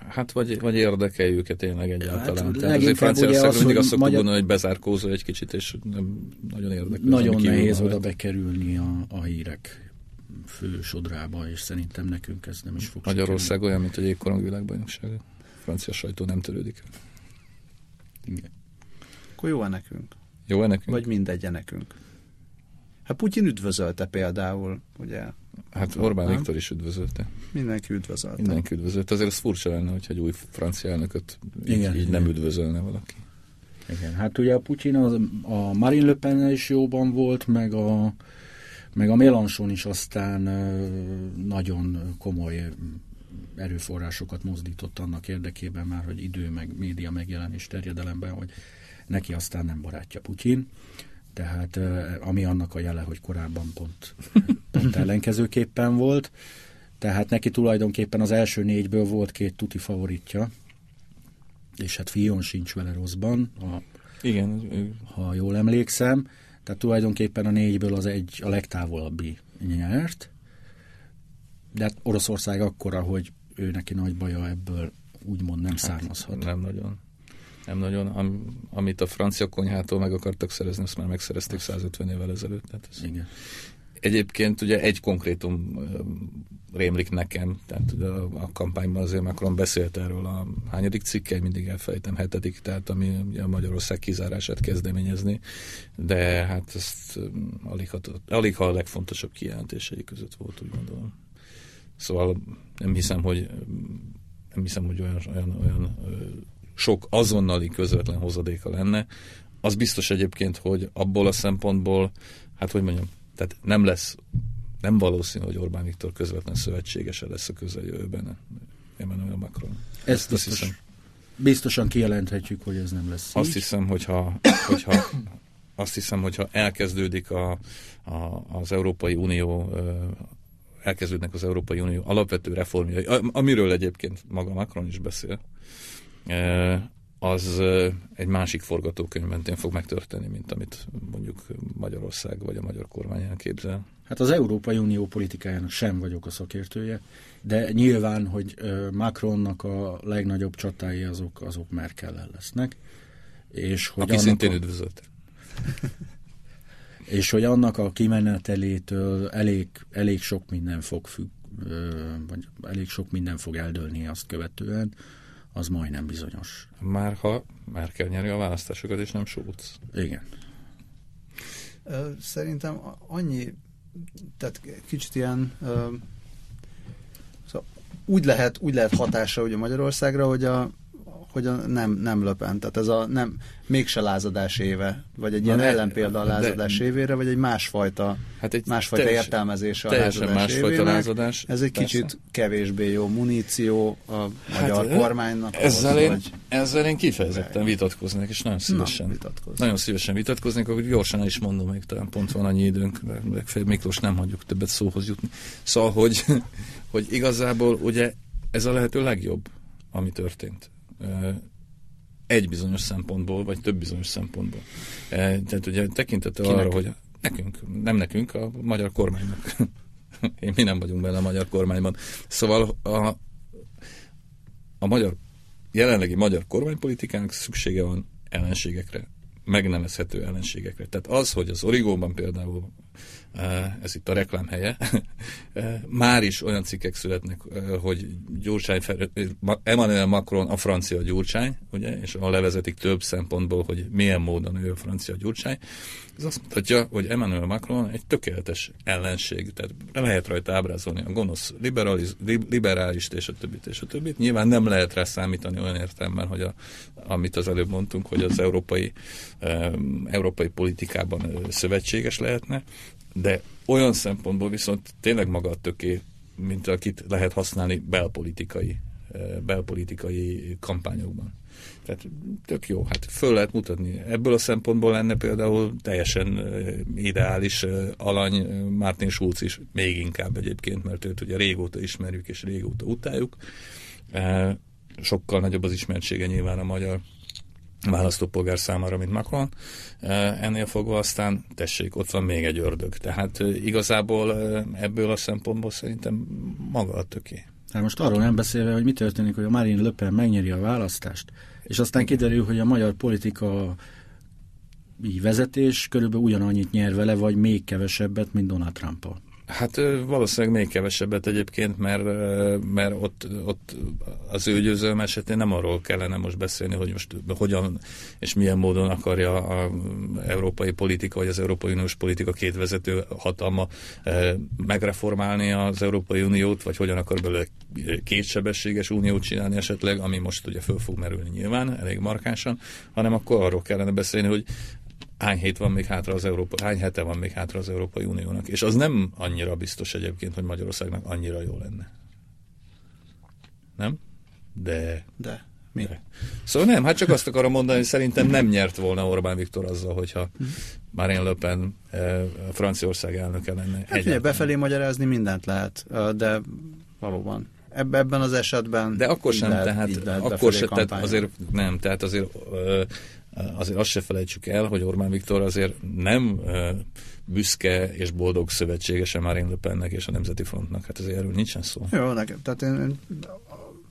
Hát vagy, vagy érdekel őket tényleg egyáltalán. Hát, Tehát azért Franciaországban mindig azt szoktuk magyar... gondolni, hogy bezárkózó egy kicsit, és nem nagyon érdekel. Nagyon nehéz oda bekerülni a, a hírek fő sodrába, és szerintem nekünk ez nem is fog Magyarország sikerülni. olyan, mint egy jégkorong világbajnokság. Francia sajtó nem törődik. Igen. Akkor jó-e nekünk? Jó-e nekünk? Vagy mindegy nekünk? Hát Putyin üdvözölte például, ugye? Hát Orbán nem? Viktor is üdvözölte. Mindenki üdvözölte. Mindenki üdvözölte. Azért ez furcsa lenne, hogyha egy új francia elnököt igen, így, így nem üdvözölne valaki. Igen, hát ugye a Putyin az, a Marine Le Pen is jóban volt, meg a, meg a Mélenchon is aztán nagyon komoly erőforrásokat mozdított annak érdekében már, hogy idő, meg média megjelenés terjedelemben, hogy neki aztán nem barátja Putyin. Tehát ami annak a jele, hogy korábban pont, pont ellenkezőképpen volt. Tehát neki tulajdonképpen az első négyből volt két tuti favoritja, és hát Fion sincs vele rosszban, ha, Igen, ha jól emlékszem. Tehát tulajdonképpen a négyből az egy a legtávolabbi nyert. De hát Oroszország akkora, hogy ő neki nagy baja ebből úgymond nem hát, származhat. Nem nagyon. Nem nagyon. Am, amit a francia konyhától meg akartak szerezni, azt már megszerezték 150 évvel ezelőtt. Tehát ez Igen. Egyébként ugye egy konkrétum rémlik nekem, tehát ugye a, a kampányban azért Macron beszélt erről a hányadik cikke, mindig elfejtem, hetedik, tehát ami a Magyarország kizárását kezdeményezni, de hát ezt alig, alig ha a legfontosabb kijelentései között volt, úgy gondolom. Szóval nem hiszem, hogy nem hiszem, hogy olyan, olyan, olyan sok azonnali közvetlen hozadéka lenne. Az biztos egyébként, hogy abból a szempontból, hát hogy mondjam, tehát nem lesz, nem valószínű, hogy Orbán Viktor közvetlen szövetségese lesz a közeljövőben Emmanuel Macron. Ezt, Ezt biztos, hiszem, biztosan kijelenthetjük, hogy ez nem lesz Azt így. hiszem, hogyha, hogyha azt hiszem, hogyha elkezdődik a, a, az Európai Unió elkezdődnek az Európai Unió alapvető reformjai, amiről egyébként maga Macron is beszél, az egy másik forgatókönyv mentén fog megtörténni, mint amit mondjuk Magyarország vagy a magyar kormány elképzel. Hát az Európai Unió politikájának sem vagyok a szakértője, de nyilván, hogy Macronnak a legnagyobb csatái azok, azok merkel lesznek. És hogy Aki szintén a... üdvözölt. <laughs> és hogy annak a kimenetelétől elég, elég sok minden fog függ, vagy elég sok minden fog eldőlni azt követően, az majdnem bizonyos. Már ha már kell nyerni a választásokat, és nem Schulz. Igen. Szerintem annyi, tehát kicsit ilyen szóval úgy lehet, úgy lehet hatása ugye Magyarországra, hogy a, hogy a nem, nem löpen. Tehát ez a nem, mégse lázadás éve, vagy egy ilyen ne, ellenpélda a lázadás de, évére, vagy egy másfajta, hát egy másfajta teljes, értelmezés a lázadás másfajta évének. lázadás. Ez egy persze. kicsit kevésbé jó muníció a hát, magyar kormánynak. Ezzel, ahhoz, én, vagy... ezzel én kifejezetten vitatkoznék, és nagyon szívesen. Na, nagyon szívesen vitatkoznék, akkor gyorsan el is mondom, még talán pont van annyi időnk, legfeljebb Miklós nem hagyjuk többet szóhoz jutni. Szóval, hogy, hogy igazából ugye ez a lehető legjobb, ami történt egy bizonyos szempontból, vagy több bizonyos szempontból. Tehát ugye tekintettel arra, hogy nekünk, nem nekünk, a magyar kormánynak. <laughs> Én mi nem vagyunk benne a magyar kormányban. Szóval a, a magyar, jelenlegi magyar kormánypolitikának szüksége van ellenségekre, megnevezhető ellenségekre. Tehát az, hogy az origóban például ez itt a reklám helye, már is olyan cikkek születnek, hogy Gyurcsány, Emmanuel Macron a francia Gyurcsány, ugye, és a levezetik több szempontból, hogy milyen módon ő a francia Gyurcsány. Ez azt mutatja, hogy Emmanuel Macron egy tökéletes ellenség, tehát lehet rajta ábrázolni a gonosz liberaliz, liberálist és a többit és a többit. Nyilván nem lehet rá számítani olyan értelemben, hogy a, amit az előbb mondtunk, hogy az európai, európai politikában szövetséges lehetne, de olyan szempontból viszont tényleg maga a töké, mint akit lehet használni belpolitikai, belpolitikai kampányokban. Tehát tök jó, hát föl lehet mutatni. Ebből a szempontból lenne például teljesen ideális alany Martin Schulz is, még inkább egyébként, mert őt ugye régóta ismerjük és régóta utáljuk. Sokkal nagyobb az ismertsége nyilván a magyar választópolgár számára, mint Macron. Ennél fogva aztán, tessék, ott van még egy ördög. Tehát igazából ebből a szempontból szerintem maga a töké. Hát most arról nem beszélve, hogy mi történik, hogy a Marine Le Pen megnyeri a választást, és aztán kiderül, hogy a magyar politika vezetés körülbelül ugyanannyit nyer vele, vagy még kevesebbet, mint Donald trump. Hát valószínűleg még kevesebbet egyébként, mert, mert ott, ott az ő győzőm esetén nem arról kellene most beszélni, hogy most hogyan és milyen módon akarja az európai politika, vagy az Európai Uniós politika két vezető hatalma megreformálni az Európai Uniót, vagy hogyan akar belőle kétsebességes uniót csinálni esetleg, ami most ugye föl fog merülni nyilván, elég markánsan, hanem akkor arról kellene beszélni, hogy hány hét van még hátra az Európa, hány hete van még hátra az Európai Uniónak. És az nem annyira biztos egyébként, hogy Magyarországnak annyira jó lenne. Nem? De. De. Mi? De. Szóval nem, hát csak azt akarom mondani, hogy szerintem nem nyert volna Orbán Viktor azzal, hogyha Marine Le Pen e, Franciaország elnöke lenne. Hát ugye befelé magyarázni mindent lehet, de valóban ebben az esetben. De akkor sem, lehet, tehát, akkor sem, tehát azért nem, tehát azért azért azt se felejtsük el, hogy Orbán Viktor azért nem büszke és boldog szövetségese Marine Le Pennek és a Nemzeti Frontnak. Hát azért erről nincsen szó. Jó, nekem, tehát én,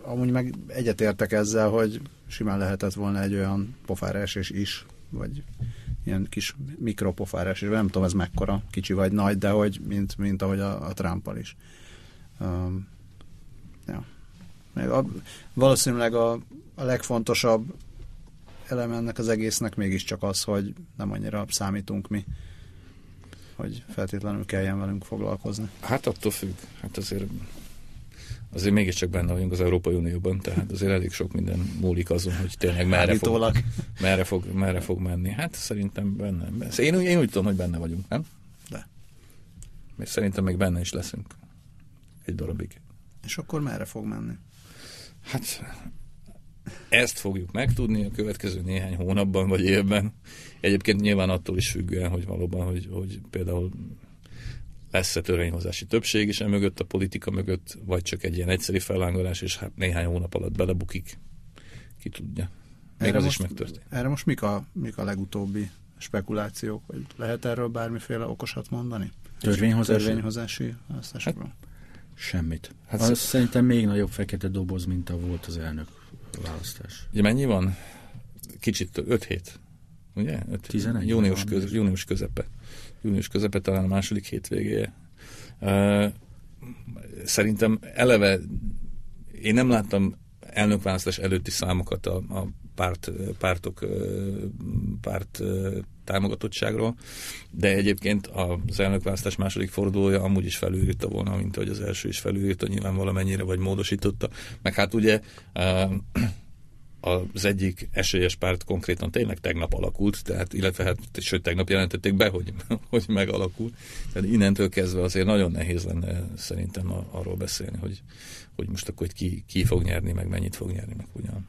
amúgy meg egyetértek ezzel, hogy simán lehetett volna egy olyan pofárásés is, vagy ilyen kis mikropofárás, és nem tudom ez mekkora, kicsi vagy nagy, de hogy mint, mint ahogy a, a Trumpal is. Um, ja. A, valószínűleg a, a legfontosabb eleme ennek az egésznek mégiscsak az, hogy nem annyira számítunk mi, hogy feltétlenül kelljen velünk foglalkozni. Hát attól függ. Hát azért azért mégiscsak benne vagyunk az Európai Unióban, tehát azért elég sok minden múlik azon, hogy tényleg merre fog, merre, fog, merre fog menni. Hát szerintem benne. Én, én úgy tudom, hogy benne vagyunk, nem? De. És szerintem még benne is leszünk. Egy darabig. És akkor merre fog menni? Hát ezt fogjuk megtudni a következő néhány hónapban vagy évben. Egyébként nyilván attól is függően, hogy valóban, hogy, hogy például lesz-e törvényhozási többség is mögött, a politika mögött, vagy csak egy ilyen egyszerű fellángolás, és hát néhány hónap alatt belebukik. Ki tudja. Még erre az most, is megtörtént. Erre most mik a, mik a legutóbbi spekulációk? Vagy lehet erről bármiféle okosat mondani? Törvényhozási? Törvényhozási választásokról? Hát, semmit. Hát az szerintem még nagyobb fekete doboz, mint a volt az elnök választás. Ugye mennyi van? Kicsit 5 hét. Ugye? 5, 11. Június, köz, június közepe. Június közepe talán a második hétvégéje. Szerintem eleve én nem láttam elnökválasztás előtti számokat a, a párt, pártok párt támogatottságról, de egyébként az elnökválasztás második fordulója amúgy is felülírta volna, mint ahogy az első is felülírta, nyilván valamennyire vagy módosította. Meg hát ugye az egyik esélyes párt konkrétan tényleg tegnap alakult, tehát, illetve hát, sőt, tegnap jelentették be, hogy, <laughs> hogy megalakult. Tehát innentől kezdve azért nagyon nehéz lenne szerintem arról beszélni, hogy, hogy most akkor hogy ki, ki fog nyerni, meg mennyit fog nyerni, meg ugyan.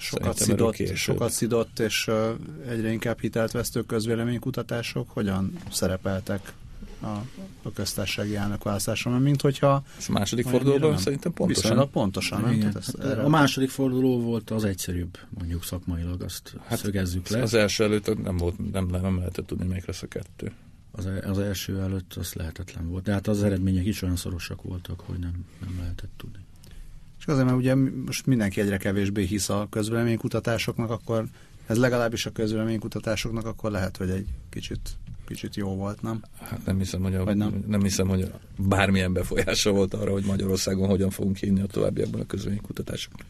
Sokat szidott, sokat szidott, és egyre inkább hitelt vesztő közvéleménykutatások hogyan szerepeltek a, a köztársasági választáson, mert mint hogyha... Ez a második fordulóban szerintem pontosan. Viszonylag pontosan, nem? Igen. ezt, hát a második forduló volt az egyszerűbb, mondjuk szakmailag, azt hát szögezzük le. Az első előtt nem, volt, nem, nem lehetett tudni, melyik lesz a kettő. Az, e- az első előtt az lehetetlen volt, de hát az eredmények is olyan szorosak voltak, hogy nem, nem lehetett tudni. És azért, mert ugye most mindenki egyre kevésbé hisz a közvéleménykutatásoknak, akkor ez legalábbis a közvéleménykutatásoknak, akkor lehet, hogy egy kicsit kicsit jó volt, nem? Hát nem hiszem, hogy, a, Vagy nem? nem? hiszem, hogy bármilyen befolyása volt arra, hogy Magyarországon hogyan fogunk hinni a továbbiakban a közvénykutatásoknak.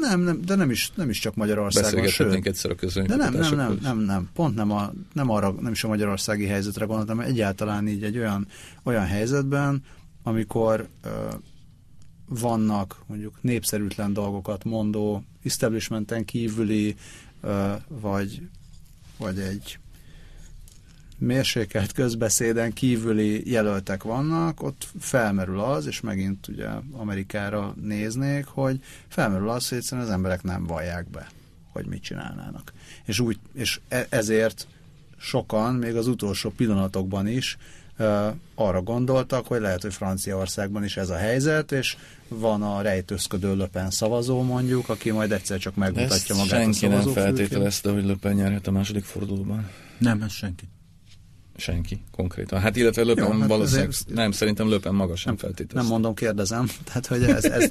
Nem, nem, de nem is, nem is csak Magyarországon, Beszélgethetnénk sőt. egyszer a De nem, nem, nem, nem, nem, pont nem, a, nem, arra, nem is a magyarországi helyzetre gondoltam, egyáltalán így egy olyan, olyan helyzetben, amikor ö, vannak mondjuk népszerűtlen dolgokat mondó, establishmenten kívüli, vagy, vagy egy mérsékelt közbeszéden kívüli jelöltek vannak, ott felmerül az, és megint ugye Amerikára néznék, hogy felmerül az, hogy egyszerűen az emberek nem vallják be, hogy mit csinálnának. És, úgy, és e- ezért sokan, még az utolsó pillanatokban is arra gondoltak, hogy lehet, hogy Franciaországban is ez a helyzet, és van a rejtőzködő löpen szavazó mondjuk, aki majd egyszer csak megmutatja ezt magát senki a nem feltételezte, hogy Löpen nyerhet a második fordulóban. Nem, ez senki. Senki, konkrétan. Hát illetve Löpen Jó, hát valószínűleg, azért- nem, szerintem Löpen maga sem Nem feltételezte. mondom, kérdezem. <laughs> Tehát, hogy ez, ez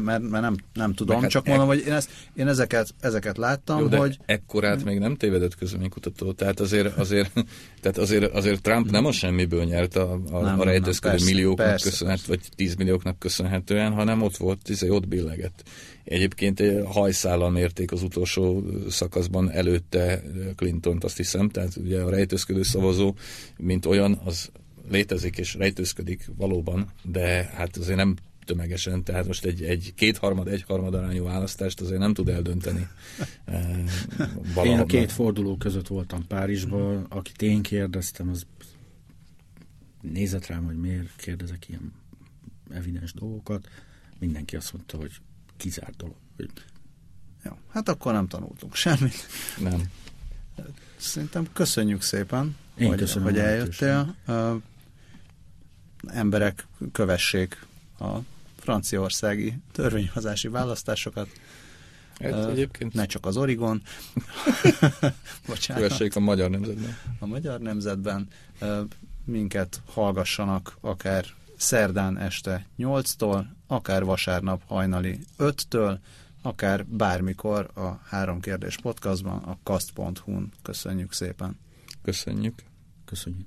mert, mert nem, nem tudom, hát csak e- mondom, hogy én, ezt, én ezeket, ezeket láttam, Jó, de hogy ekkorát még nem tévedett közleménykutató, tehát azért, azért, <laughs> tehát azért, azért Trump nem a semmiből nyert a, a, Nem, a rejtőzködő persze, millióknak persze, köszönhet, vagy tízmillióknak köszönhetően, hanem ott volt, izé, ott billegett. Egyébként egy hajszállal mérték az utolsó szakaszban előtte Clintont, azt hiszem, tehát ugye a rejtőzködő szavazó, mint olyan, az létezik és rejtőzködik valóban, de hát azért nem tömegesen, tehát most egy, egy kétharmad, egyharmad arányú választást azért nem tud eldönteni. <laughs> eh, Én a két forduló között voltam Párizsban, akit én kérdeztem, az nézett rám, hogy miért kérdezek ilyen evidens dolgokat. Mindenki azt mondta, hogy kizárt dolog. Hogy jó, hát akkor nem tanultunk semmit. Nem. Szerintem köszönjük szépen, Én hogy, köszönöm hogy a eljöttél. Emberek kövessék a franciaországi törvényhozási választásokat, Hát egyébként ne csak az Origon. <laughs> Bocsánat. kövessék a magyar nemzetben. a magyar nemzetben. Minket hallgassanak akár szerdán este 8-tól, akár vasárnap hajnali 5-től, akár bármikor a Három Kérdés podcastban, a kast.hu-n. Köszönjük szépen! Köszönjük. köszönjük.